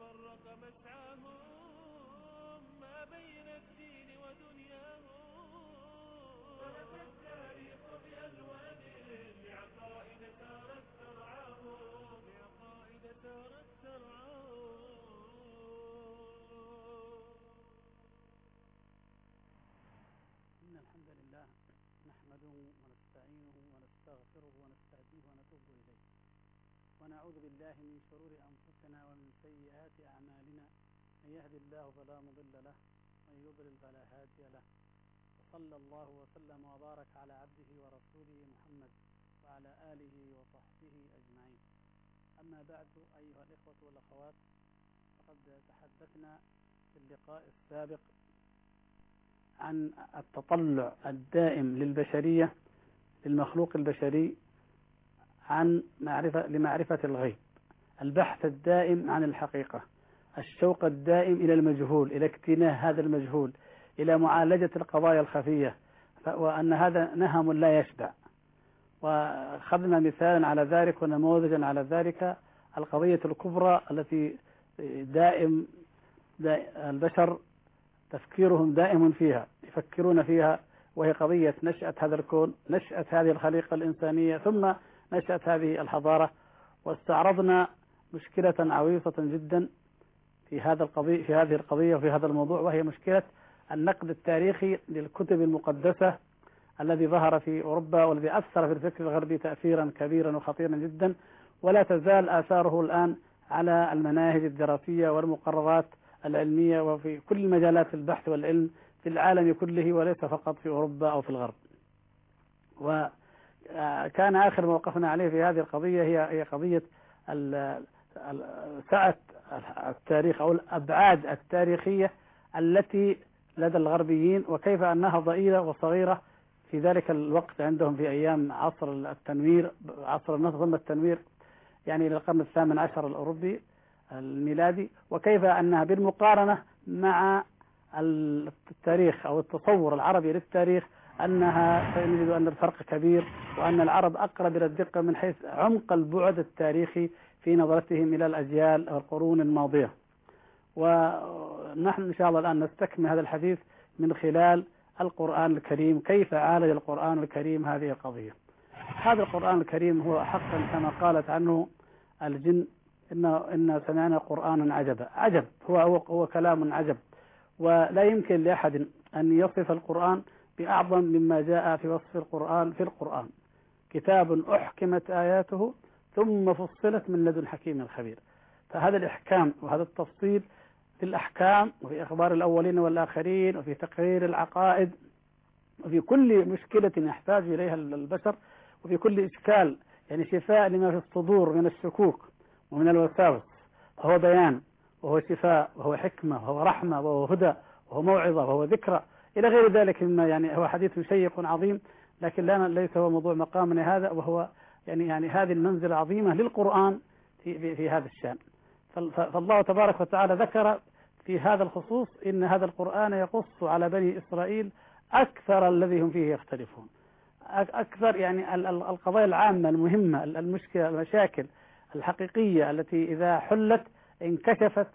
فرق مسعاهم ما بين الدين ودنياهم. طلب التاريخ بألوان لعقائد تارت ترعاهم. لعقائد تارت ترعاهم. إن الحمد لله نحمده ونستعينه ونستغفره ونستغفره ونعوذ بالله من شرور أنفسنا ومن سيئات أعمالنا. من يهد الله فلا مضل له ومن يضلل فلا هادي له. وصلى الله وسلم وبارك على عبده ورسوله محمد وعلى آله وصحبه أجمعين. أما بعد أيها الإخوة والأخوات فقد تحدثنا في اللقاء السابق عن التطلع الدائم للبشرية للمخلوق البشري عن معرفة لمعرفة الغيب. البحث الدائم عن الحقيقة. الشوق الدائم إلى المجهول إلى اكتناه هذا المجهول إلى معالجة القضايا الخفية. وأن هذا نهم لا يشبع. وأخذنا مثالا على ذلك ونموذجا على ذلك القضية الكبرى التي دائم, دائم البشر تفكيرهم دائم فيها يفكرون فيها وهي قضية نشأة هذا الكون نشأة هذه الخليقة الإنسانية. ثم نشأة هذه الحضارة واستعرضنا مشكلة عويصة جدا في هذا القضية في هذه القضية وفي هذا الموضوع وهي مشكلة النقد التاريخي للكتب المقدسة الذي ظهر في أوروبا والذي أثر في الفكر الغربي تأثيرا كبيرا وخطيرا جدا ولا تزال آثاره الآن على المناهج الدراسية والمقررات العلمية وفي كل مجالات البحث والعلم في العالم كله وليس فقط في أوروبا أو في الغرب. وكان آخر موقفنا عليه في هذه القضية هي هي قضية سعة التاريخ أو الأبعاد التاريخية التي لدى الغربيين وكيف أنها ضئيلة وصغيرة في ذلك الوقت عندهم في أيام عصر التنوير عصر النهضة ثم التنوير يعني إلى القرن الثامن عشر الأوروبي الميلادي وكيف أنها بالمقارنة مع التاريخ أو التصور العربي للتاريخ أنها نجد أن الفرق كبير وأن العرب أقرب إلى الدقة من حيث عمق البعد التاريخي في نظرتهم إلى الأجيال القرون الماضية. ونحن إن شاء الله الآن نستكمل هذا الحديث من خلال القرآن الكريم. كيف عالج القرآن الكريم هذه القضية؟ هذا القرآن الكريم هو حقا كما قالت عنه الجن إن إن سمعنا قرآنا عجبا. عجب. هو هو, هو كلام عجب. ولا يمكن لأحد أن يصف القرآن بأعظم مما جاء في وصف القرآن في القرآن. كتاب أحكمت آياته ثم فصلت من لدن حكيم خبير فهذا الإحكام وهذا التفصيل في الأحكام وفي أخبار الأولين والآخرين وفي تقرير العقائد وفي كل مشكلة يحتاج إليها البشر وفي كل إشكال يعني شفاء لما في الصدور من الشكوك ومن الوساوس. وهو بيان وهو شفاء وهو حكمة وهو رحمة وهو هدى وهو موعظة وهو ذكرى. إلى غير ذلك مما يعني هو حديث شيق عظيم لكن لا ليس هو موضوع مقامنا هذا وهو يعني يعني هذه المنزلة عظيمة للقرآن في, في, هذا الشأن. فالله تبارك وتعالى ذكر في هذا الخصوص إن هذا القرآن يقص على بني إسرائيل أكثر الذي هم فيه يختلفون. أكثر يعني القضايا العامة المهمة المشكلة المشاكل الحقيقية التي إذا حلت انكشفت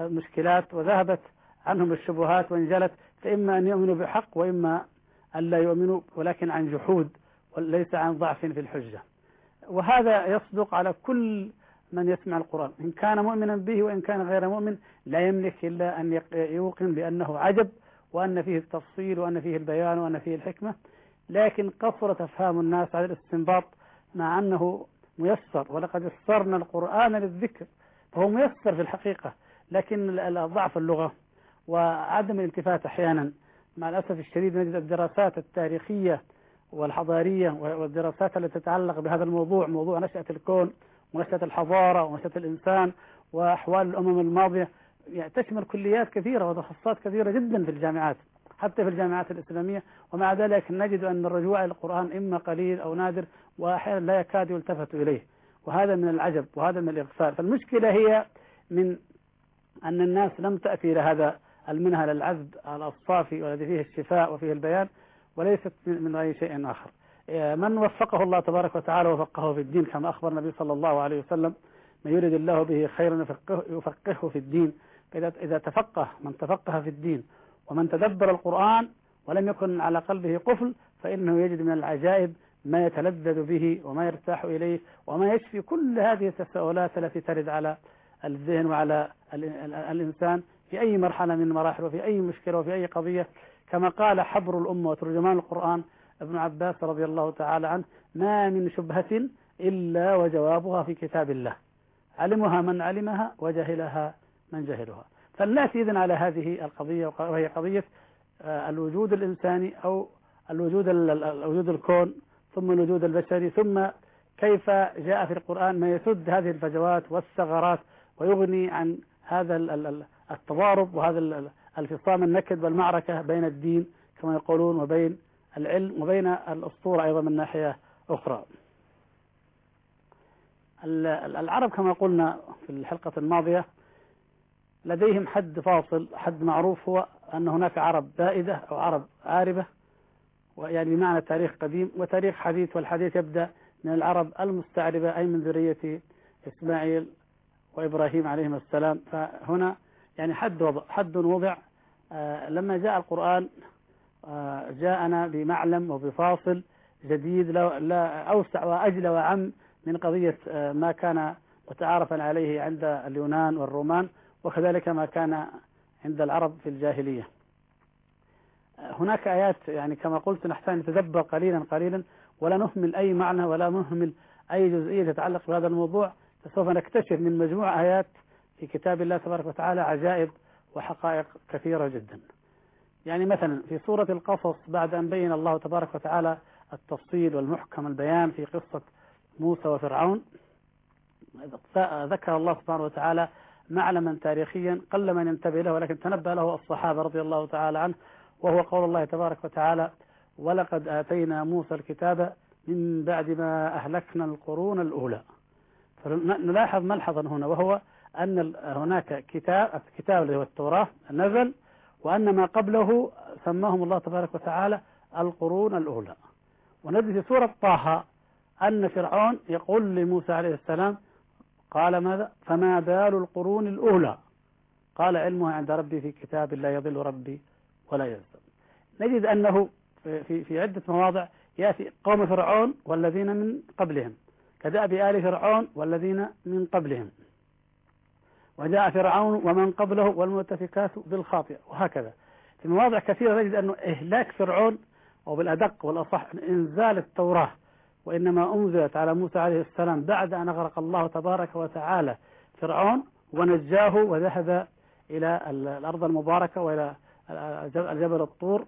مشكلات وذهبت عنهم الشبهات وانجلت فإما أن يؤمنوا بحق وإما أن لا يؤمنوا ولكن عن جحود وليس عن ضعف في الحجة. وهذا يصدق على كل من يسمع القرآن. إن كان مؤمنا به وإن كان غير مؤمن لا يملك إلا أن يوقن بأنه عجب وأن فيه التفصيل وأن فيه البيان وأن فيه الحكمة. لكن قصرت أفهام الناس على الاستنباط مع أنه ميسر ولقد يسرنا القرآن للذكر فهو ميسر في الحقيقة لكن ضعف اللغة. وعدم الالتفات أحيانا. مع الأسف الشديد نجد الدراسات التاريخية والحضارية والدراسات التي تتعلق بهذا الموضوع موضوع نشأة الكون ونشأة الحضارة ونشأة الإنسان وأحوال الأمم الماضية يعني تشمل كليات كثيرة وتخصصات كثيرة جدا في الجامعات حتى في الجامعات الإسلامية. ومع ذلك نجد أن الرجوع إلى القرآن إما قليل أو نادر وأحيانا لا يكاد يلتفت إليه. وهذا من العجب وهذا من الإغفال. فالمشكلة هي من أن الناس لم تأتي إلى هذا المنهل العذب الصافي والذي فيه الشفاء وفيه البيان وليست من أي شيء آخر. من وفقه الله تبارك وتعالى وفقه في الدين كما أخبر النبي صلى الله عليه وسلم من يريد الله به خيرا يفقهه في الدين. إذا تفقه من تفقه في الدين ومن تدبر القرآن ولم يكن على قلبه قفل فإنه يجد من العجائب ما يتلذذ به وما يرتاح إليه وما يشفي كل هذه التساؤلات التي ترد على الذهن وعلى الإنسان. في أي مرحلة من المراحل وفي أي مشكلة وفي أي قضية كما قال حبر الأمة وترجمان القرآن ابن عباس رضي الله تعالى عنه ما من شبهة إلا وجوابها في كتاب الله. علمها من علمها وجهلها من جهلها. فالناس إذن على هذه القضية وهي قضية آه، الوجود الإنساني أو الوجود الوجود الكون ثم الوجود البشري ثم كيف جاء في القرآن ما يسد هذه الفجوات والثغرات ويغني عن هذا التضارب وهذا الفصام النكد والمعركة بين الدين كما يقولون وبين العلم وبين الأسطورة أيضا من ناحية أخرى. العرب كما قلنا في الحلقة الماضية لديهم حد فاصل حد معروف هو أن هناك عرب بائدة أو عرب عاربة ويعني بمعنى تاريخ قديم وتاريخ حديث والحديث يبدأ من العرب المستعربة أي من ذرية إسماعيل وإبراهيم عليهما السلام. فهنا يعني حد وضع حد وضع آه، لما جاء القرآن آه، جاءنا بمعلم وبفاصل جديد لا أوسع وأجل وعم من قضية آه، ما كان متعارفا عليه عند اليونان والرومان وكذلك ما كان عند العرب في الجاهلية. هناك آيات يعني كما قلت نحتاج نتدبر قليلا قليلا ولا نهمل أي معنى ولا نهمل أي جزئية تتعلق بهذا الموضوع فسوف نكتشف من مجموعة آيات في كتاب الله تبارك وتعالى عجائب وحقائق كثيرة جدا. يعني مثلا في سورة القصص بعد أن بين الله تبارك وتعالى التفصيل والمحكم البيان في قصة موسى وفرعون ذكر الله سبحانه وتعالى معلما تاريخيا قل من ينتبه له ولكن تنبه له الصحابة رضي الله تعالى عنه وهو قول الله تبارك وتعالى ولقد آتينا موسى الكتاب من بعد ما أهلكنا القرون الأولى. فنلاحظ ملحظا هنا وهو أن هناك كتاب الكتاب اللي هو التوراة نزل وأن ما قبله سماهم الله تبارك وتعالى القرون الأولى. ونجد في سورة طه أن فرعون يقول لموسى عليه السلام قال ماذا؟ فما بال القرون الأولى؟ قال علمها عند ربي في كتاب لا يضل ربي ولا ينسى نجد أنه في في عدة مواضع يأتي قوم فرعون والذين من قبلهم كدأب آل فرعون والذين من قبلهم. وجاء فرعون ومن قبله والمؤتفكات بالخاطئة وهكذا. في مواضع كثيرة نجد أنه إهلاك فرعون وبالأدق والأصح إنزال التوراة وإنما أنزلت على موسى عليه السلام بعد أن أغرق الله تبارك وتعالى فرعون ونجاه وذهب إلى الأرض المباركة وإلى الجبل الطور.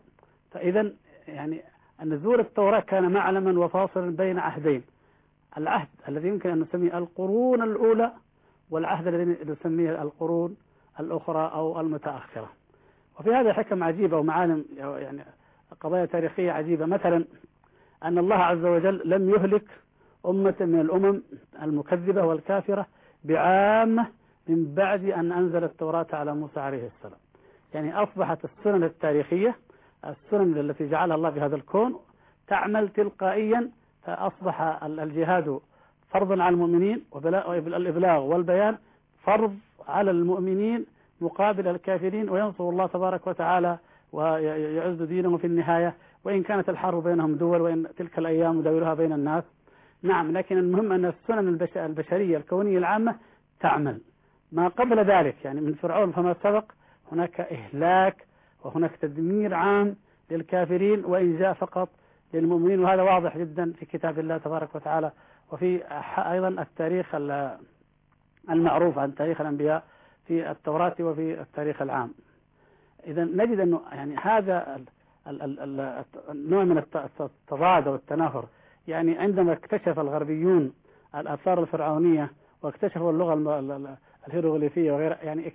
فإذا يعني نزول التوراة كان معلما وفاصلا بين عهدين. العهد الذي يمكن أن نسميه القرون الأولى والعهد الذي نسميه القرون الأخرى أو المتأخرة. وفي هذا حكم عجيبة ومعالم يعني قضايا تاريخية عجيبة. مثلا أن الله عز وجل لم يهلك أمة من الأمم المكذبة والكافرة بعامة من بعد أن أنزل التوراة على موسى عليه السلام. يعني أصبحت السنن التاريخية السنن التي جعلها الله في هذا الكون تعمل تلقائيا فأصبح الجهاد فرضا على المؤمنين والإبلاغ والبيان فرض على المؤمنين مقابل الكافرين وينصر الله تبارك وتعالى ويعز دينه في النهاية. وإن كانت الحرب بينهم دول وإن تلك الأيام نداولها بين الناس. نعم لكن المهم أن السنن البشرية الكونية العامة تعمل. ما قبل ذلك يعني من فرعون فما سبق هناك إهلاك وهناك تدمير عام للكافرين وإن جاء فقط للمؤمنين. وهذا واضح جدا في كتاب الله تبارك وتعالى. وفي أيضا التاريخ المعروف عن تاريخ الأنبياء في التوراة وفي التاريخ العام. إذا نجد أنه يعني هذا النوع من التضاد والتنافر يعني عندما اكتشف الغربيون الآثار الفرعونية واكتشفوا اللغة الهيروغليفية وغيرها يعني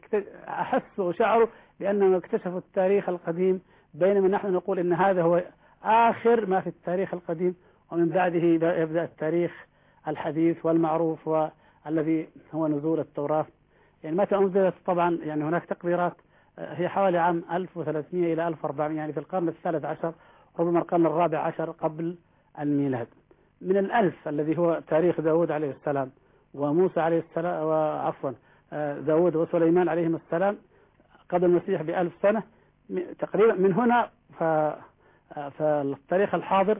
أحسوا وشعروا بأنهم اكتشفوا التاريخ القديم بينما نحن نقول إن هذا هو آخر ما في التاريخ القديم ومن بعده يبدأ التاريخ الحديث والمعروف والذي هو نزول التوراة. يعني متى أنزلت طبعا يعني هناك تقديرات آه، هي حوالي عام 1300 إلى 1400 يعني في القرن الثالث عشر ربما القرن الرابع عشر قبل الميلاد. من الألف الذي هو تاريخ داود عليه السلام وموسى عليه السلام وعفوا آه، داود وسليمان عليهم السلام قبل المسيح بألف سنة. تقريبا من هنا ف فالتاريخ الحاضر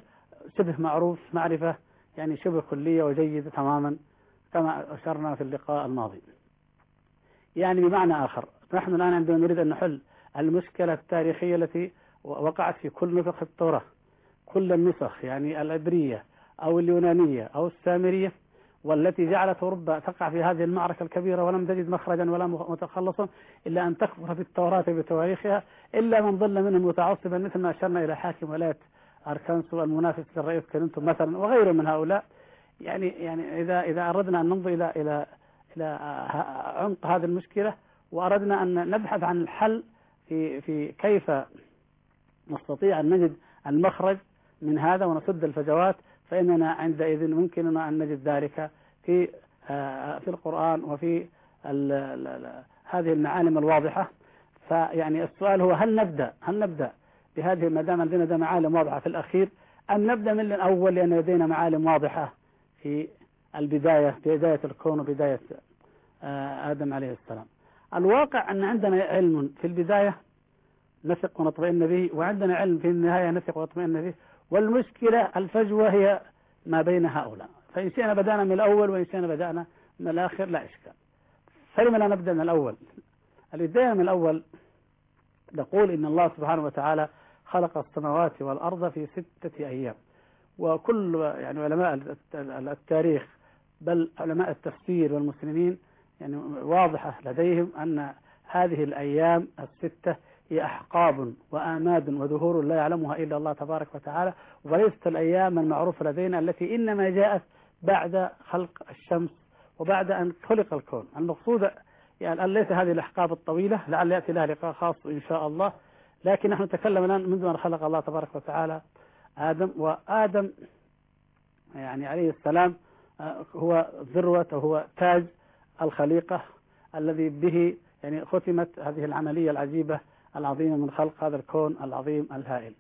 شبه معروف معرفة يعني شبه كلية وجيدة تماما كما أشرنا في اللقاء الماضي. يعني بمعنى آخر نحن الآن عندما نريد أن نحل المشكلة التاريخية التي وقعت في كل نسخ التوراة كل النسخ يعني العبرية أو اليونانية أو السامرية والتي جعلت أوروبا تقع في هذه المعركة الكبيرة ولم تجد مخرجا ولا متخلصا إلا أن تكفر في التوراة بتواريخها إلا من ظل منهم متعصبا مثل ما أشرنا إلى حاكم ولاية أركانسو المنافس للرئيس كلينتون مثلا وغيره من هؤلاء. يعني يعني إذا إذا أردنا أن نمضي إلى إلى إلى عمق هذه المشكلة وأردنا أن نبحث عن الحل في في كيف نستطيع أن نجد المخرج من هذا ونسد الفجوات فإننا عندئذ يمكننا أن نجد ذلك في آه، في القرآن وفي هذه المعالم الواضحة. فيعني السؤال هو هل نبدأ هل نبدأ بهذه ما دام لدينا معالم واضحة في الأخير. أم نبدأ من الأول لأن لدينا معالم واضحة في البداية بداية الكون وبداية آه، آدم عليه السلام. الواقع أن عندنا علم في البداية نثق ونطمئن به وعندنا علم في النهاية نثق ونطمئن به. والمشكلة الفجوة هي ما بين هؤلاء. فإن شئنا بدأنا من الأول وإن شئنا بدأنا من الآخر لا إشكال. فلما لا نبدأ من الأول؟ البداية من الأول نقول إن الله سبحانه وتعالى خلق السماوات والأرض في ستة أيام. وكل يعني علماء التاريخ بل علماء التفسير والمسلمين يعني واضحة لديهم أن هذه الأيام الستة هي أحقاب وآماد وذهور لا يعلمها إلا الله تبارك وتعالى. وليست الأيام المعروفة لدينا التي إنما جاءت بعد خلق الشمس وبعد أن خلق الكون. المقصود يعني ليس هذه الأحقاب الطويلة لعل يأتي لها لقاء خاص إن شاء الله. لكن نحن نتكلم الآن منذ أن خلق الله تبارك وتعالى آدم وآدم يعني عليه السلام آه، هو ذروة وهو تاج الخليقة الذي به يعني ختمت هذه العملية العجيبة العظيمة من خلق هذا الكون العظيم الهائل.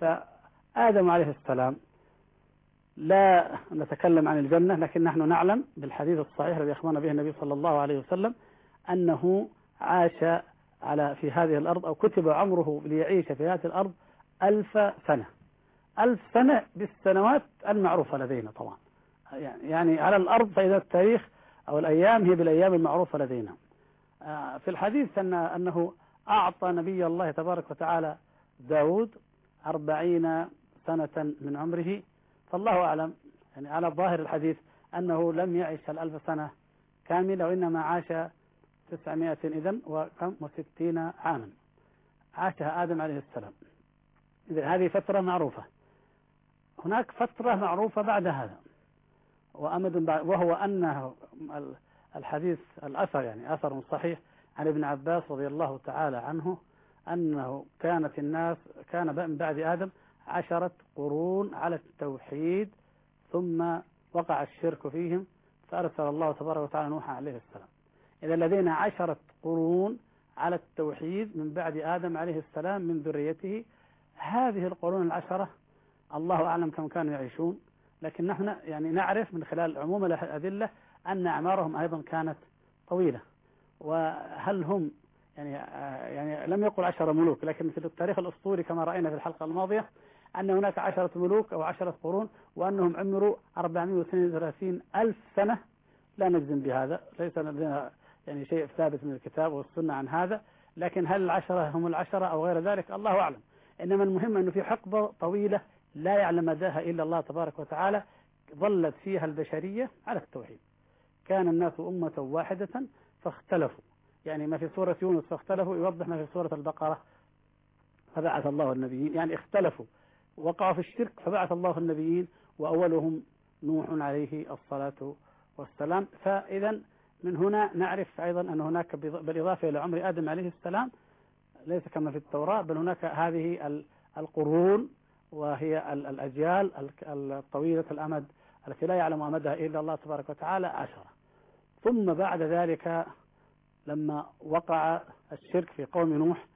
فآدم عليه السلام لا نتكلم عن الجنة لكن نحن نعلم بالحديث الصحيح الذي أخبرنا به النبي صلى الله عليه وسلم أنه عاش على في هذه الأرض أو كتب عمره ليعيش في هذه الأرض ألف سنة. ألف سنة بالسنوات المعروفة لدينا طبعا. يعني, على الأرض فإذا التاريخ أو الأيام هي بالأيام المعروفة لدينا. آه، في الحديث أن أنه أعطى نبي الله تبارك وتعالى داود أربعين سنة من عمره. فالله أعلم يعني على ظاهر الحديث أنه لم يعش الألف سنة كاملة وإنما عاش تسعمائة إذن وكم وستين عاما. عاشها آدم عليه السلام. إذا هذه فترة معروفة. هناك فترة معروفة بعد هذا. وأمد بعد وهو أنه الحديث الأثر يعني أثر صحيح عن ابن عباس رضي الله تعالى عنه أنه كانت الناس كان من بعد آدم عشرة قرون على التوحيد ثم وقع الشرك فيهم فأرسل الله تبارك وتعالى نوحا عليه السلام. إذا لدينا عشرة قرون على التوحيد من بعد آدم عليه السلام من ذريته هذه القرون العشرة الله أعلم كم كانوا يعيشون. لكن نحن يعني نعرف من خلال عموم الأدلة أن أعمارهم أيضا كانت طويلة. وهل هم يعني يعني لم يقل عشر ملوك لكن في التاريخ الأسطوري كما رأينا في الحلقة الماضية أن هناك عشرة ملوك أو عشرة قرون وأنهم عمروا 432 ألف سنة. لا نجزم بهذا ليس لدينا يعني شيء ثابت من الكتاب والسنة عن هذا لكن هل العشرة هم العشرة أو غير ذلك؟ الله أعلم. إنما المهم أنه في حقبة طويلة لا يعلم مداها إلا الله تبارك وتعالى ظلت فيها البشرية على التوحيد. كان الناس أمة واحدة فاختلفوا. يعني ما في سورة يونس فاختلفوا يوضح ما في سورة البقرة فبعث الله النبيين. يعني اختلفوا. وقعوا في الشرك فبعث الله النبيين وأولهم نوح عليه الصلاة والسلام. فإذا من هنا نعرف أيضا أن هناك بالإضافة إلى عمر آدم عليه السلام ليس كما في التوراة بل هناك هذه القرون وهي الأجيال الطويلة الأمد التي لا يعلم أمدها إلا الله تبارك وتعالى عشرة. ثم بعد ذلك لما وقع الشرك في قوم نوح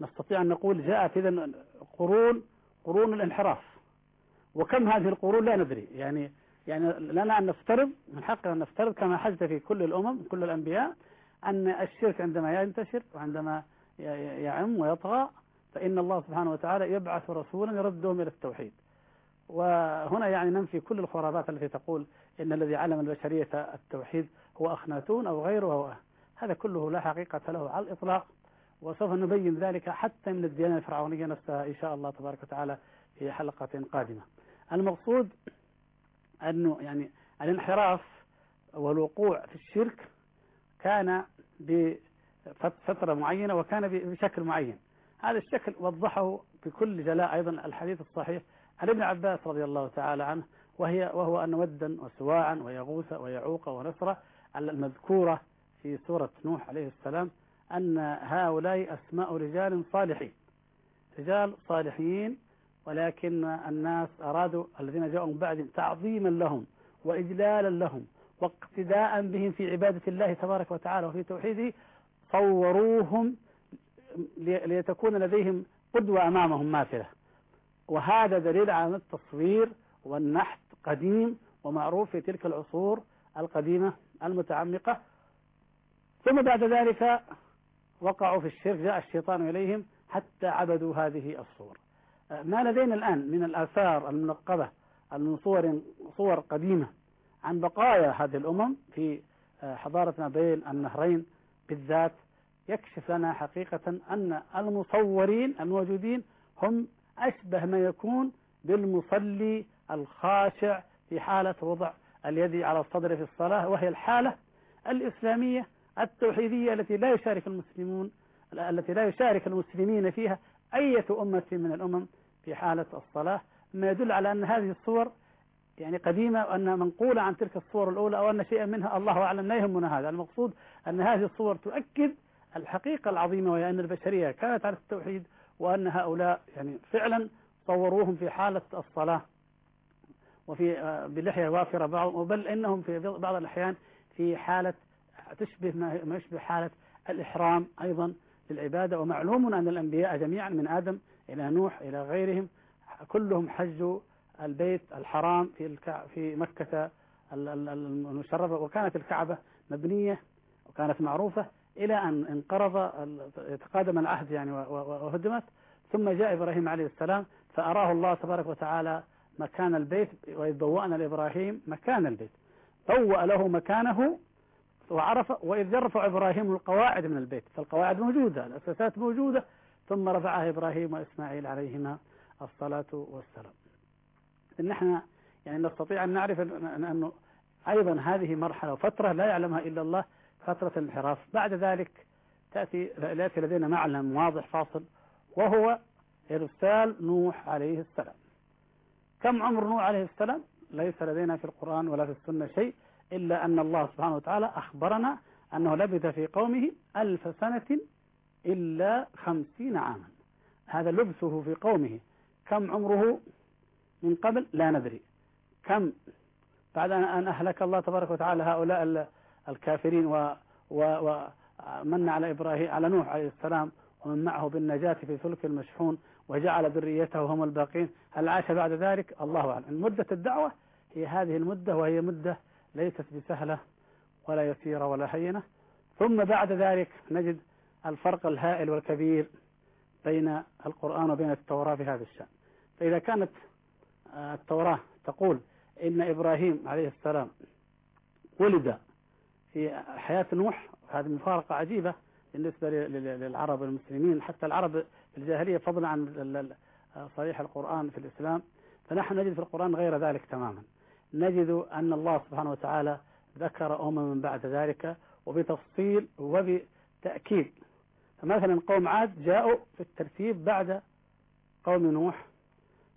نستطيع أن نقول جاءت إذا قرون قرون الانحراف. وكم هذه القرون؟ لا ندري. يعني يعني لنا أن نفترض من حقنا أن نفترض كما حدث في كل الأمم كل الأنبياء أن الشرك عندما ينتشر وعندما يعم ويطغى فإن الله سبحانه وتعالى يبعث رسولا يردهم إلى التوحيد. وهنا يعني ننفي كل الخرافات التي تقول إن الذي علم البشرية التوحيد هو أخناتون أو غيره هو هذا كله لا حقيقة له على الإطلاق. وسوف نبين ذلك حتى من الديانة الفرعونية نفسها إن شاء الله تبارك وتعالى في حلقة قادمة. المقصود أنه يعني الانحراف والوقوع في الشرك كان بفترة معينة وكان بشكل معين. هذا الشكل وضحه بكل جلاء أيضا الحديث الصحيح عن ابن عباس رضي الله تعالى عنه وهي وهو أن ودا وسواعا ويغوث ويعوق ونصر المذكورة في سورة نوح عليه السلام أن هؤلاء أسماء رجال صالحين. رجال صالحين ولكن الناس أرادوا الذين جاءوا بعدهم تعظيما لهم وإجلالا لهم واقتداء بهم في عبادة الله تبارك وتعالى وفي توحيده صوروهم لتكون لديهم قدوة أمامهم ماثلة. وهذا دليل على التصوير والنحت قديم ومعروف في تلك العصور القديمة المتعمقة. ثم بعد ذلك وقعوا في الشرك جاء الشيطان إليهم حتى عبدوا هذه الصور. ما لدينا الآن من الآثار المنقبة من صور صور قديمة عن بقايا هذه الأمم في حضارة ما بين النهرين. بالذات يكشف لنا حقيقة أن المصورين الموجودين هم أشبه ما يكون بالمصلي الخاشع في حالة وضع اليد على الصدر في الصلاة وهي الحالة الإسلامية التوحيدية التي لا يشارك المسلمون التي لا يشارك المسلمين فيها أية أمة من الأمم. في حالة الصلاة ما يدل على أن هذه الصور يعني قديمة وأن منقولة عن تلك الصور الأولى أو أن شيئا منها الله أعلم لا يهمنا هذا. المقصود أن هذه الصور تؤكد الحقيقة العظيمة وهي أن البشرية كانت على التوحيد وأن هؤلاء يعني فعلا صوروهم في حالة الصلاة وفي بلحية وافرة بعض بل إنهم في بعض الأحيان في حالة تشبه ما يشبه حالة الإحرام أيضا للعبادة. ومعلوم أن الأنبياء جميعا من آدم إلى نوح إلى غيرهم كلهم حجوا البيت الحرام في في مكة المشرفة. وكانت الكعبة مبنية وكانت معروفة إلى أن انقرض تقادم العهد يعني وهدمت. ثم جاء إبراهيم عليه السلام فأراه الله تبارك وتعالى مكان البيت وإذ بوأنا لإبراهيم مكان البيت. بوأ له مكانه وعرف وإذ يرفع إبراهيم القواعد من البيت. فالقواعد موجودة الأساسات موجودة ثم رفعها إبراهيم وإسماعيل عليهما الصلاة والسلام. نحن يعني نستطيع أن نعرف أنه أيضا هذه مرحلة وفترة لا يعلمها إلا الله فترة الانحراف. بعد ذلك تأتي يأتي لدينا معلم واضح فاصل وهو إرسال نوح عليه السلام. كم عمر نوح عليه السلام؟ ليس لدينا في القرآن ولا في السنة شيء إلا أن الله سبحانه وتعالى أخبرنا أنه لبث في قومه ألف سنة إلا خمسين عاما. هذا لبثه في قومه. كم عمره من قبل؟ لا ندري. كم؟ بعد أن أهلك الله تبارك وتعالى هؤلاء الكافرين ومن على إبراهيم على نوح عليه السلام ومن معه بالنجاة في فلك المشحون وجعل ذريته هم الباقين. هل عاش بعد ذلك؟ الله أعلم. مدة الدعوة هي هذه المدة وهي مدة ليست بسهلة ولا يسيرة ولا هينة. ثم بعد ذلك نجد الفرق الهائل والكبير بين القرآن وبين التوراة في هذا الشأن. فإذا كانت التوراة تقول إن إبراهيم عليه السلام ولد في حياة نوح هذه مفارقة عجيبة بالنسبة للعرب والمسلمين. حتى العرب في الجاهلية فضلا عن صريح القرآن في الإسلام. فنحن نجد في القرآن غير ذلك تماما. نجد أن الله سبحانه وتعالى ذكر أمما بعد ذلك وبتفصيل وبتأكيد فمثلا قوم عاد جاءوا في الترتيب بعد قوم نوح.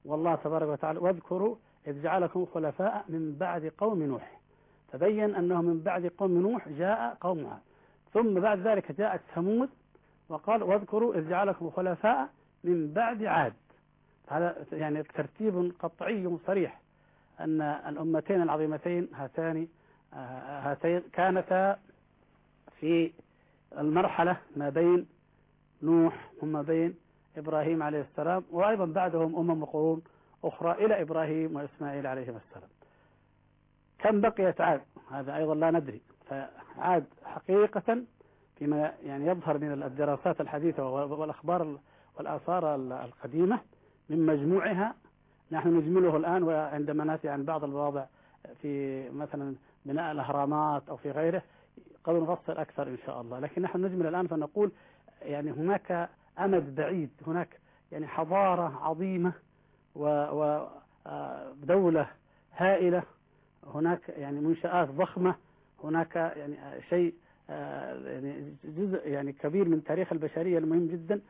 والله تبارك وتعالى واذكروا إذ جعلكم خلفاء من بعد قوم نوح. تبين أنه من بعد قوم نوح جاء قوم عاد. ثم بعد ذلك جاءت ثمود وقال واذكروا إذ جعلكم خلفاء من بعد عاد. هذا يعني ترتيب قطعي صريح أن الأمتين العظيمتين هاتان هاتين كانتا في المرحلة ما بين نوح وما بين إبراهيم عليه السلام وأيضا بعدهم أمم وقرون أخرى إلى إبراهيم وإسماعيل عليهما السلام. كم بقيت عاد؟ هذا أيضا لا ندري. فعاد حقيقة فيما يعني يظهر من الدراسات الحديثة والأخبار والآثار القديمة من مجموعها. نحن نجمله الآن وعندما نأتي عن بعض المواضع في مثلا بناء الأهرامات أو في غيره قد نفصل أكثر إن شاء الله. لكن نحن نجمل الآن فنقول يعني هناك أمد بعيد هناك يعني حضارة عظيمة ودولة هائلة هناك يعني منشآت ضخمة هناك يعني شيء يعني جزء يعني كبير من تاريخ البشرية المهم جدا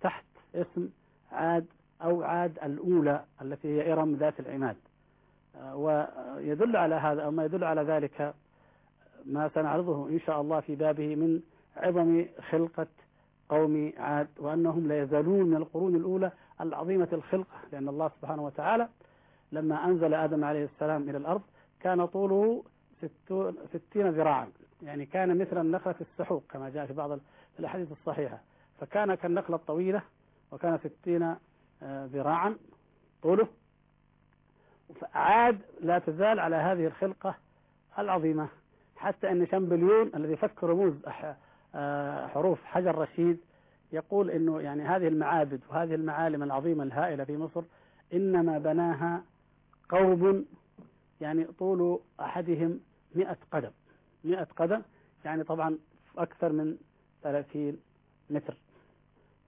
تحت اسم عاد أو عاد الأولى التي هي إرم ذات العماد. ويدل على هذا أو ما يدل على ذلك ما سنعرضه إن شاء الله في بابه من عظم خلقة قوم عاد وأنهم لا يزالون من القرون الأولى العظيمة الخلقة لأن الله سبحانه وتعالى لما أنزل آدم عليه السلام إلى الأرض كان طوله ستين ذراعا يعني كان مثل النخلة السحوق كما جاء في بعض الأحاديث الصحيحة. فكان كالنخلة الطويلة وكان ستين آه، ذراعا طوله. عاد لا تزال على هذه الخلقة العظيمة. حتى أن شامبليون الذي فك رموز آه، حروف حجر رشيد يقول أنه يعني هذه المعابد وهذه المعالم العظيمة الهائلة في مصر إنما بناها قوم يعني طول أحدهم مئة قدم. مئة قدم يعني طبعا أكثر من ثلاثين متر.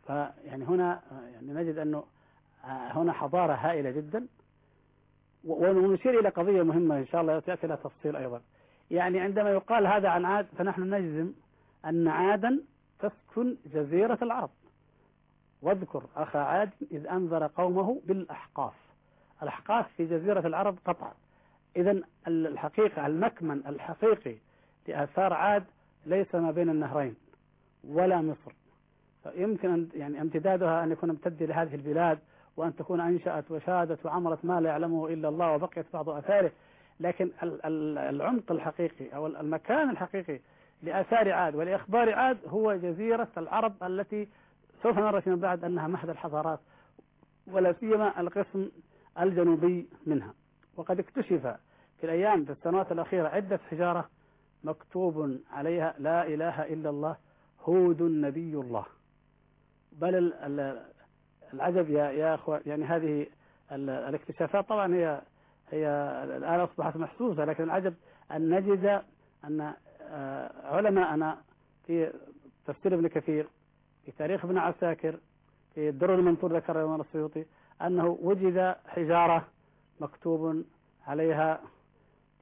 فيعني هنا يعني نجد أنه هنا حضارة هائلة جدا. ونشير إلى قضية مهمة إن شاء الله سيأتي لها تفصيل أيضا. يعني عندما يقال هذا عن عاد فنحن نجزم أن عادا تسكن جزيرة العرب. واذكر أخا عاد إذ أنذر قومه بالأحقاف. الأحقاف في جزيرة العرب قطعا. إذا الحقيقة المكمن الحقيقي لآثار عاد ليس ما بين النهرين ولا مصر. فيمكن أن يعني امتدادها أن يكون امتد لهذه البلاد وأن تكون أنشأت وشادت وعمرت ما لا يعلمه إلا الله وبقيت بعض أثاره. لكن العمق الحقيقي أو المكان الحقيقي لآثار عاد ولإخبار عاد هو جزيرة العرب التي سوف نرى فيما بعد أنها مهد الحضارات ولا سيما القسم الجنوبي منها. وقد اكتشف في الأيام في السنوات الأخيرة عدة حجارة مكتوب عليها لا إله إلا الله هود نبي الله. بل العجب يا يا أخوة يعني هذه الاكتشافات طبعا هي هي الآن أصبحت محسوسة لكن العجب أن نجد أن آه، علماءنا في تفسير ابن كثير في تاريخ ابن عساكر في الدر المنثور ذكر الإمام السيوطي أنه وجد حجارة مكتوب عليها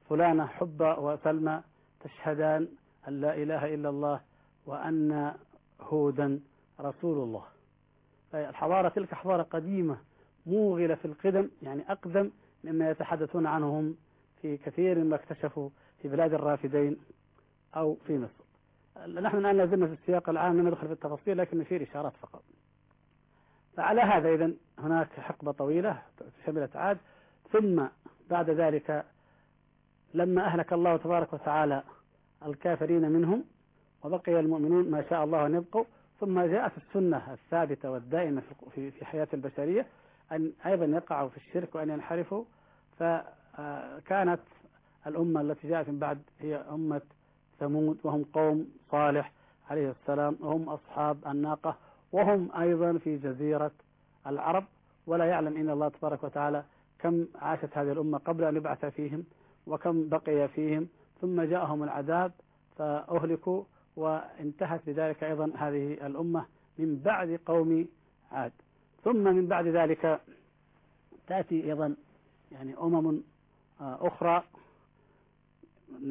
فلانة حبة وسلمى تشهدان أن لا إله إلا الله وأن هودا رسول الله. الحضارة تلك حضارة قديمة موغلة في القدم يعني أقدم مما يتحدثون عنهم في كثير مما اكتشفوا في بلاد الرافدين أو في مصر. نحن الآن لازلنا في السياق العام ندخل في التفاصيل لكن نشير إشارات فقط. فعلى هذا إذا هناك حقبة طويلة شملت عاد. ثم بعد ذلك لما أهلك الله تبارك وتعالى الكافرين منهم وبقي المؤمنون ما شاء الله أن يبقوا ثم جاءت السنة الثابتة والدائمة في في حياة البشرية أن أيضا يقعوا في الشرك وأن ينحرفوا فكانت الأمة التي جاءت من بعد هي أمة ثمود وهم قوم صالح عليه السلام وهم أصحاب الناقة وهم أيضا في جزيرة العرب. ولا يعلم إن الله تبارك وتعالى كم عاشت هذه الأمة قبل أن يبعث فيهم وكم بقي فيهم. ثم جاءهم العذاب فأهلكوا وانتهت بذلك أيضا هذه الأمة من بعد قوم عاد. ثم من بعد ذلك تأتي أيضا يعني أمم أخرى.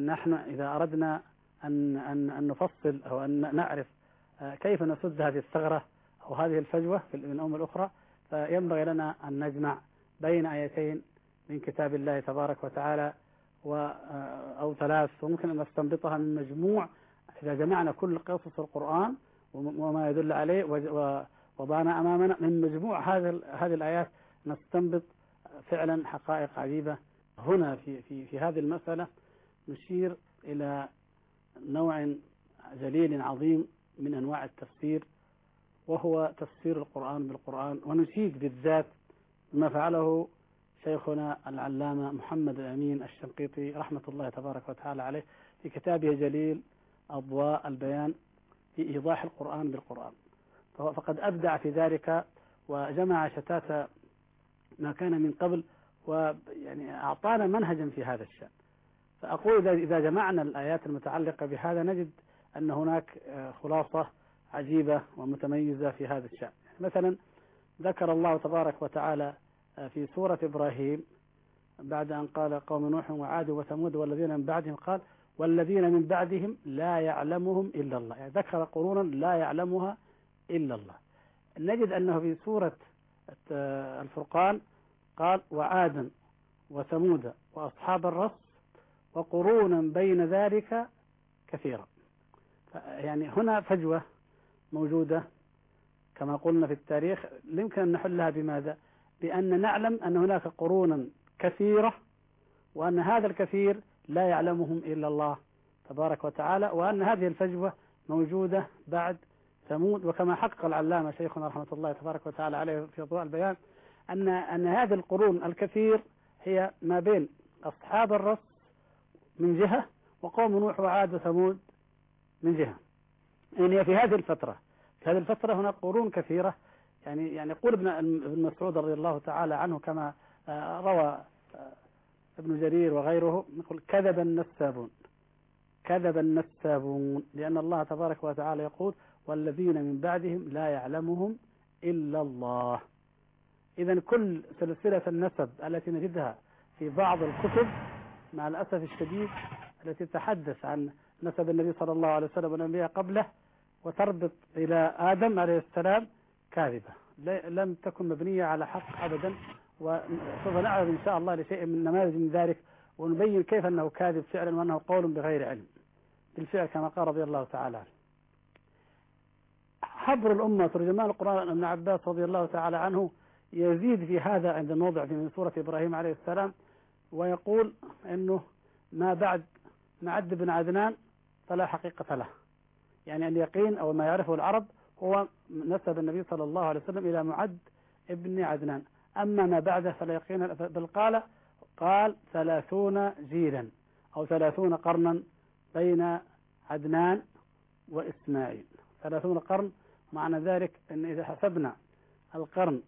نحن إذا أردنا أن, أن, أن نفصل أو أن نعرف كيف نسد هذه الثغرة أو هذه الفجوة في الأمم الأخرى فينبغي لنا أن نجمع بين آيتين من كتاب الله تبارك وتعالى و أو ثلاث وممكن أن نستنبطها من مجموع إذا جمعنا كل قصص القرآن وما يدل عليه وضعنا أمامنا من مجموع هذه هذه الآيات نستنبط فعلا حقائق عجيبة. هنا في في في هذه المسألة نشير إلى نوع جليل عظيم من أنواع التفسير وهو تفسير القرآن بالقرآن ونشيد بالذات ما فعله شيخنا العلامة محمد الأمين الشنقيطي رحمة الله تبارك وتعالى عليه في كتابه جليل أضواء البيان في إيضاح القرآن بالقرآن. فقد أبدع في ذلك وجمع شتات ما كان من قبل ويعني أعطانا منهجا في هذا الشأن. فأقول إذا جمعنا الآيات المتعلقة بهذا نجد أن هناك خلاصة عجيبة ومتميزة في هذا الشأن. مثلا ذكر الله تبارك وتعالى في سورة إبراهيم بعد أن قال قوم نوح وعاد وثمود والذين من بعدهم قال والذين من بعدهم لا يعلمهم إلا الله. يعني ذكر قرونا لا يعلمها إلا الله. نجد أنه في سورة الفرقان قال وعادا وثمود وأصحاب الرس وقرونا بين ذلك كثيرا. يعني هنا فجوة موجودة كما قلنا في التاريخ يمكن أن نحلها بماذا؟ بأن نعلم أن هناك قرونا كثيرة وأن هذا الكثير لا يعلمهم إلا الله تبارك وتعالى وأن هذه الفجوة موجودة بعد ثمود وكما حقق العلامة شيخنا رحمة الله تبارك وتعالى عليه في أضواء البيان أن أن هذه القرون الكثير هي ما بين أصحاب الرس من جهة وقوم نوح وعاد وثمود من جهة. يعني في هذه الفترة في هذه الفترة هناك قرون كثيرة. يعني يعني يقول ابن ابن مسعود رضي الله تعالى عنه كما آه، روى آه، ابن جرير وغيره يقول كذب النسابون. كذب النسابون لأن الله تبارك وتعالى يقول والذين من بعدهم لا يعلمهم إلا الله. إذا كل سلسلة النسب التي نجدها في بعض الكتب مع الأسف الشديد التي تتحدث عن نسب النبي صلى الله عليه وسلم والأنبياء قبله وتربط إلى آدم عليه السلام كاذبة. لم تكن مبنية على حق أبدا وسوف نعرض إن شاء الله لشيء من نماذج من ذلك ونبين كيف أنه كاذب فعلا وأنه قول بغير علم. بالفعل كما قال رضي الله تعالى عنه. حبر الأمة ترجمان القرآن ابن عباس رضي الله تعالى عنه يزيد في هذا عند الموضع في من سورة إبراهيم عليه السلام ويقول أنه ما بعد معد بن عدنان فلا حقيقة له. يعني اليقين أو ما يعرفه العرب هو نسب النبي صلى الله عليه وسلم إلى معد ابن عدنان. أما ما بعده فلا يقين بل قال قال ثلاثون جيلا أو ثلاثون قرنا بين عدنان وإسماعيل. ثلاثون قرن معنى ذلك أن إذا حسبنا القرن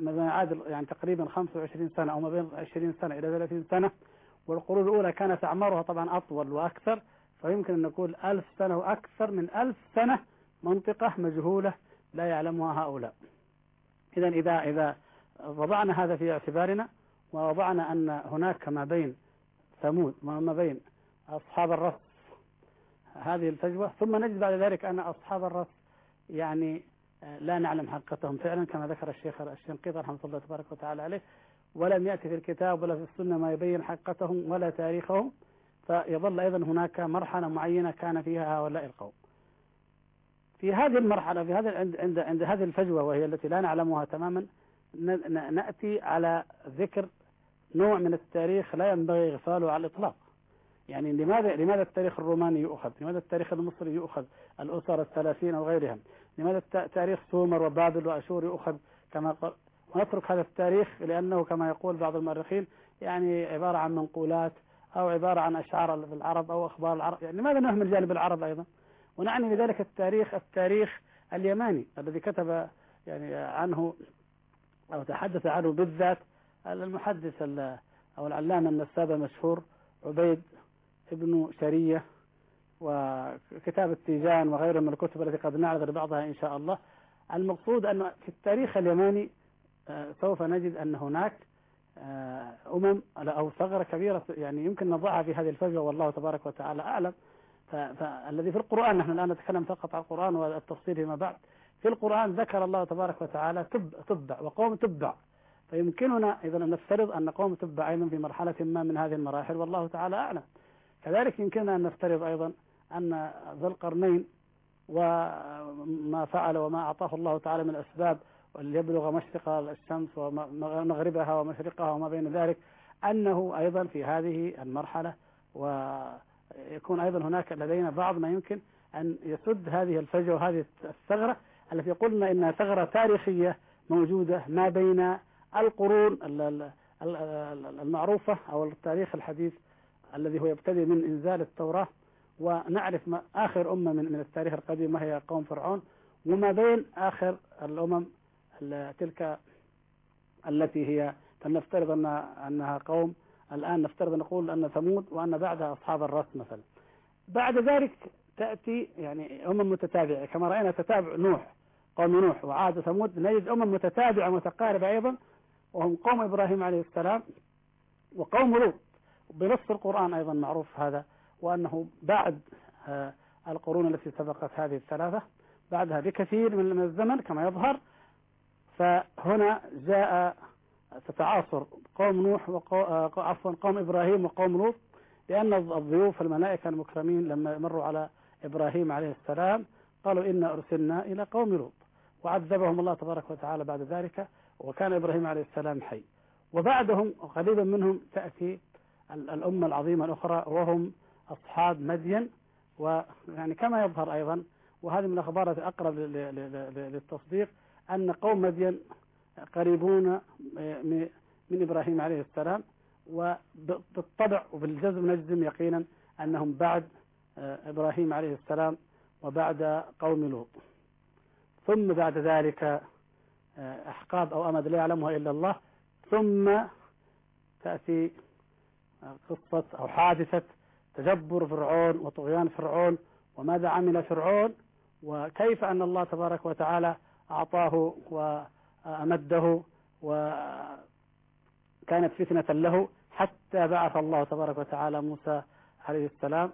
ما عادل يعني تقريبا 25 سنة أو ما بين 20 سنة إلى 30 سنة والقرون الأولى كانت أعمارها طبعا أطول وأكثر فيمكن أن نقول ألف سنة وأكثر من ألف سنة منطقة مجهولة لا يعلمها هؤلاء. إذا إذا إذا وضعنا هذا في اعتبارنا ووضعنا أن هناك ما بين ثمود وما بين أصحاب الرس هذه الفجوة ثم نجد بعد ذلك أن أصحاب الرس يعني لا نعلم حقيقتهم فعلا كما ذكر الشيخ الشنقيطي رحمه الله تبارك وتعالى عليه ولم يأتي في الكتاب ولا في السنة ما يبين حقيقتهم ولا تاريخهم فيظل أيضا هناك مرحلة معينة كان فيها هؤلاء القوم. في هذه المرحلة في هذا عند عند عند هذه الفجوة وهي التي لا نعلمها تماما نأتي على ذكر نوع من التاريخ لا ينبغي إغفاله على الإطلاق. يعني لماذا لماذا التاريخ الروماني يؤخذ؟ لماذا التاريخ المصري يؤخذ؟ الأسر الثلاثين أو غيرها؟ لماذا تاريخ سومر وبابل وأشور يؤخذ كما قال ونترك هذا التاريخ لأنه كما يقول بعض المؤرخين يعني عبارة عن منقولات أو عبارة عن أشعار العرب أو أخبار العرب يعني لماذا نهمل جانب العرب أيضا ونعني بذلك التاريخ التاريخ اليماني الذي كتب يعني عنه أو تحدث عنه بالذات المحدث أو العلامة النساب المشهور عبيد ابن شرية وكتاب التيجان وغيره من الكتب التي قد نعرض لبعضها إن شاء الله. المقصود أن في التاريخ اليماني آه، سوف نجد أن هناك آه، أمم أو ثغرة كبيرة يعني يمكن نضعها في هذه الفجوة والله تبارك وتعالى أعلم. فالذي في القرآن نحن الآن نتكلم فقط عن القرآن والتفصيل فيما بعد. في القرآن ذكر الله تبارك وتعالى تب تبع وقوم تبع فيمكننا إذا أن نفترض أن قوم تبع أيضا في مرحلة ما من هذه المراحل والله تعالى أعلم. كذلك يمكننا أن نفترض أيضا أن ذو القرنين وما فعل وما أعطاه الله تعالى من الأسباب ليبلغ مشرق الشمس ومغربها ومشرقها وما بين ذلك أنه أيضا في هذه المرحلة ويكون أيضا هناك لدينا بعض ما يمكن أن يسد هذه الفجوة وهذه الثغرة التي قلنا إنها ثغرة تاريخية موجودة ما بين القرون المعروفة أو التاريخ الحديث الذي هو يبتدئ من إنزال التوراة ونعرف ما آخر أمة من من التاريخ القديم وهي قوم فرعون وما بين آخر الأمم تلك التي هي فلنفترض أن أنها قوم. الآن نفترض نقول أن ثمود وأن بعدها أصحاب الرس مثلا. بعد ذلك تأتي يعني أمم متتابعة. كما رأينا تتابع نوح قوم نوح وعاد ثمود. نجد أمم متتابعة متقاربة أيضا وهم قوم إبراهيم عليه السلام وقوم لوط. بنص القرآن أيضا معروف هذا وأنه بعد آه، القرون التي سبقت هذه الثلاثة بعدها بكثير من الزمن كما يظهر فهنا جاء تتعاصر قوم نوح وقو... آه، عفوا قوم إبراهيم وقوم لوط لأن الضيوف الملائكة المكرمين لما مروا على إبراهيم عليه السلام قالوا إنا أرسلنا إلى قوم لوط وعذبهم الله تبارك وتعالى بعد ذلك وكان إبراهيم عليه السلام حي. وبعدهم قريبا منهم تأتي الأمة العظيمة الأخرى وهم أصحاب مدين ويعني كما يظهر أيضا وهذه من الأخبار التي أقرب للتصديق أن قوم مدين قريبون من إبراهيم عليه السلام وبالطبع وبالجزم نجزم يقينا أنهم بعد آه، إبراهيم عليه السلام وبعد قوم لوط. ثم بعد ذلك آه، أحقاب أو أمد لا يعلمها إلا الله ثم تأتي آه، قصة أو حادثة تجبر فرعون وطغيان فرعون وماذا عمل فرعون وكيف أن الله تبارك وتعالى أعطاه وأمده وكانت فتنة له حتى بعث الله تبارك وتعالى موسى عليه السلام.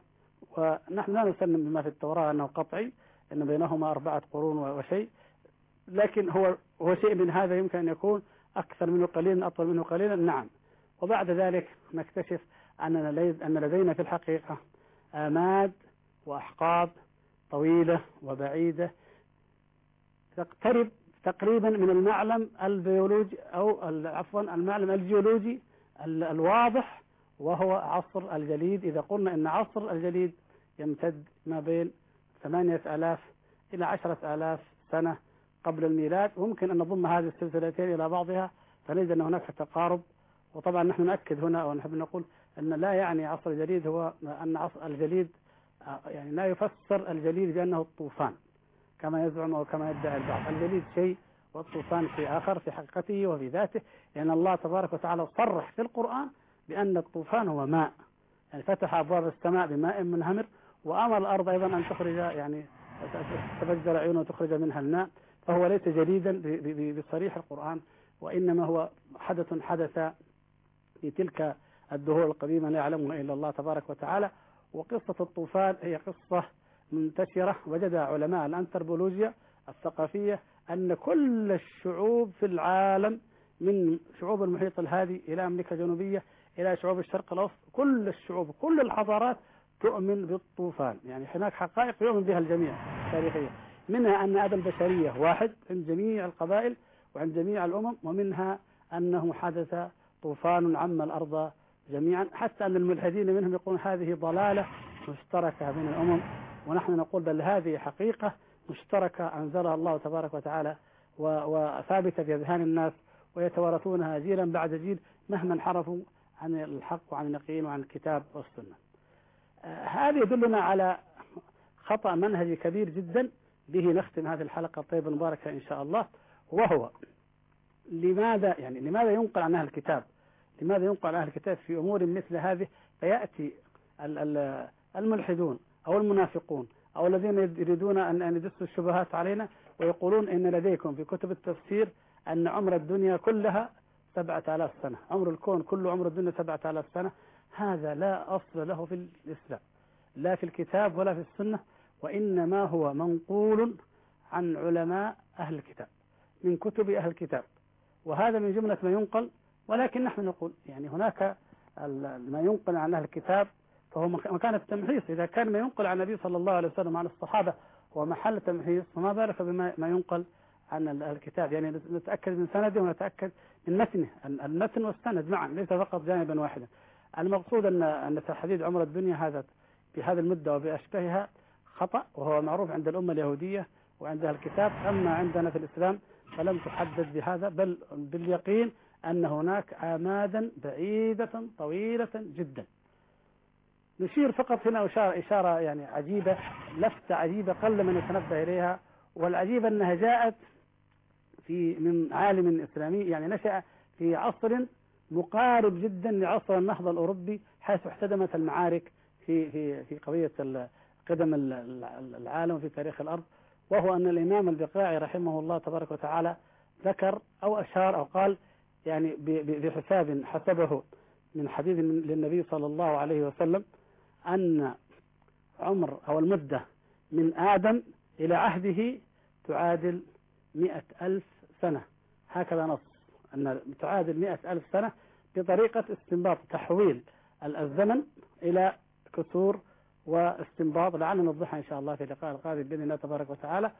ونحن لا نسلم بما في التوراة أنه قطعي أن بينهما أربعة قرون وشيء. لكن هو هو شيء من هذا يمكن أن يكون أكثر منه قليلا أطول منه قليلا. نعم. وبعد ذلك نكتشف أننا أن لدينا في الحقيقة آماد وأحقاب طويلة وبعيدة تقترب تقريبا من المعلم البيولوجي أو عفوا المعلم الجيولوجي الواضح وهو عصر الجليد. إذا قلنا أن عصر الجليد يمتد ما بين ثمانية آلاف إلى عشرة آلاف سنة قبل الميلاد. وممكن أن نضم هذه السلسلتين إلى بعضها فنجد أن هناك تقارب وطبعا نحن نؤكد هنا ونحب نقول أن لا يعني عصر الجليد هو أن عصر الجليد يعني لا يفسر الجليد بأنه الطوفان كما يزعم أو كما يدعي البعض. الجليد شيء والطوفان شيء آخر في حقيقته وفي ذاته لأن الله تبارك وتعالى صرح في القرآن بأن الطوفان هو ماء. يعني فتح أبواب السماء بماء منهمر وأمر الأرض أيضا أن تخرج يعني تفجر عيونه وتخرج منها الماء. فهو ليس جديدا بصريح القرآن وإنما هو حدث حدث في تلك الدهور القديمة لا يعلمها إلا الله تبارك وتعالى. وقصة الطوفان هي قصة منتشرة. وجدها علماء الأنثروبولوجيا الثقافية أن كل الشعوب في العالم من شعوب المحيط الهادي إلى أمريكا الجنوبية إلى شعوب الشرق الأوسط كل الشعوب كل الحضارات تؤمن بالطوفان. يعني هناك حقائق يؤمن بها الجميع تاريخية منها أن أبا البشرية واحد عند جميع القبائل وعند جميع الأمم ومنها أنه حدث طوفان عم الأرض جميعا حتى أن الملحدين منهم يقولون هذه ضلالة مشتركة بين الأمم. ونحن نقول بل هذه حقيقة مشتركة أنزلها الله تبارك وتعالى وثابتة في أذهان الناس ويتوارثونها جيلا بعد جيل مهما انحرفوا عن الحق وعن اليقين وعن الكتاب والسنة. هذا يدلنا على خطأ منهجي كبير جدا. به نختم هذه الحلقة الطيبة المباركة إن شاء الله. وهو لماذا يعني لماذا ينقل عن أهل الكتاب؟ لماذا ينقل أهل الكتاب في أمور مثل هذه؟ فيأتي الملحدون أو المنافقون أو الذين يريدون أن يدسوا الشبهات علينا ويقولون إن لديكم في كتب التفسير أن عمر الدنيا كلها سبعة آلاف سنة عمر الكون كله عمر الدنيا سبعة آلاف سنة. هذا لا أصل له في الإسلام لا في الكتاب ولا في السنة وإنما هو منقول عن علماء أهل الكتاب من كتب أهل الكتاب. وهذا من جملة ما ينقل ولكن نحن نقول يعني هناك ما ينقل عن أهل الكتاب فهو مكان التمحيص. إذا كان ما ينقل عن النبي صلى الله عليه وسلم عن الصحابة هو محل تمحيص فما بالك بما ما ينقل عن الكتاب. يعني نتأكد من سنده ونتأكد من متنه. المتن والسند معا ليس فقط جانبا واحدا. المقصود أن أن تحديد عمر الدنيا هذا بهذه المدة وبأشبهها خطأ وهو معروف عند الأمة اليهودية وعندها الكتاب. أما عندنا في الإسلام فلم تحدد بهذا بل باليقين أن هناك آمادا بعيدة طويلة جدا. نشير فقط هنا إشارة, إشارة يعني عجيبة لفتة عجيبة قل من يتنبه إليها والعجيب أنها جاءت في من عالم إسلامي يعني نشأ في عصر مقارب جدا لعصر النهضة الأوروبي حيث احتدمت المعارك في في في قضية قدم العالم في تاريخ الأرض وهو أن الإمام البقاعي رحمه الله تبارك وتعالى ذكر أو أشار أو قال يعني بحساب حسبه من حديث للنبي صلى الله عليه وسلم أن عمر أو المدة من آدم إلى عهده تعادل مئة ألف سنة. هكذا نص. أن تعادل مئة ألف سنة بطريقة استنباط تحويل الزمن إلى كسور واستنباط. لعلنا نوضحها إن شاء الله في اللقاء القادم بإذن الله تبارك وتعالى.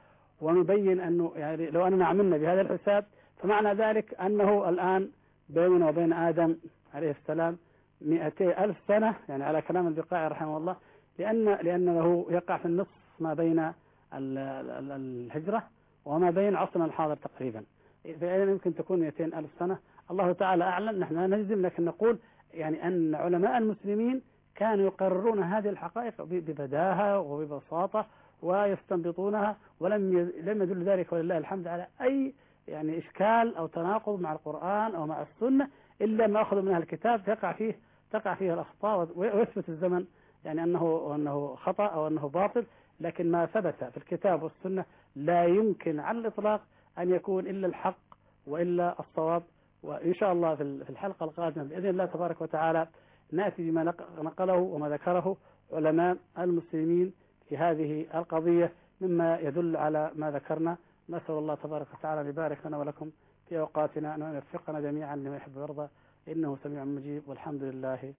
ونبين أنه يعني لو أننا عملنا بهذا الحساب فمعنى ذلك أنه الآن بيننا وبين آدم عليه السلام 200 ألف سنة يعني على كلام البقاعي رحمه الله لأن لأنه يقع في النصف ما بين الهجرة وما بين عصرنا الحاضر تقريبا. فإذا يمكن تكون 200 ألف سنة. الله تعالى أعلم نحن لا نجزم لكن نقول يعني أن علماء المسلمين كانوا يقررون هذه الحقائق ببداهة وببساطة ويستنبطونها ولم لم يدل ذلك ولله الحمد على أي يعني إشكال أو تناقض مع القرآن أو مع السنة إلا ما أخذ منها الكتاب تقع فيه تقع فيه الأخطاء ويثبت الزمن يعني أنه أنه خطأ أو أنه باطل لكن ما ثبت في الكتاب والسنة لا يمكن على الإطلاق أن يكون إلا الحق وإلا الصواب. وإن شاء الله في الحلقة القادمة بإذن الله تبارك وتعالى نأتي بما نقله وما ذكره علماء المسلمين في هذه القضية مما يدل على ما ذكرنا. نسأل الله تبارك وتعالى أن يبارك لنا ولكم في أوقاتنا أن يوفقنا جميعا لما يحب ويرضى. إنه سميع مجيب والحمد لله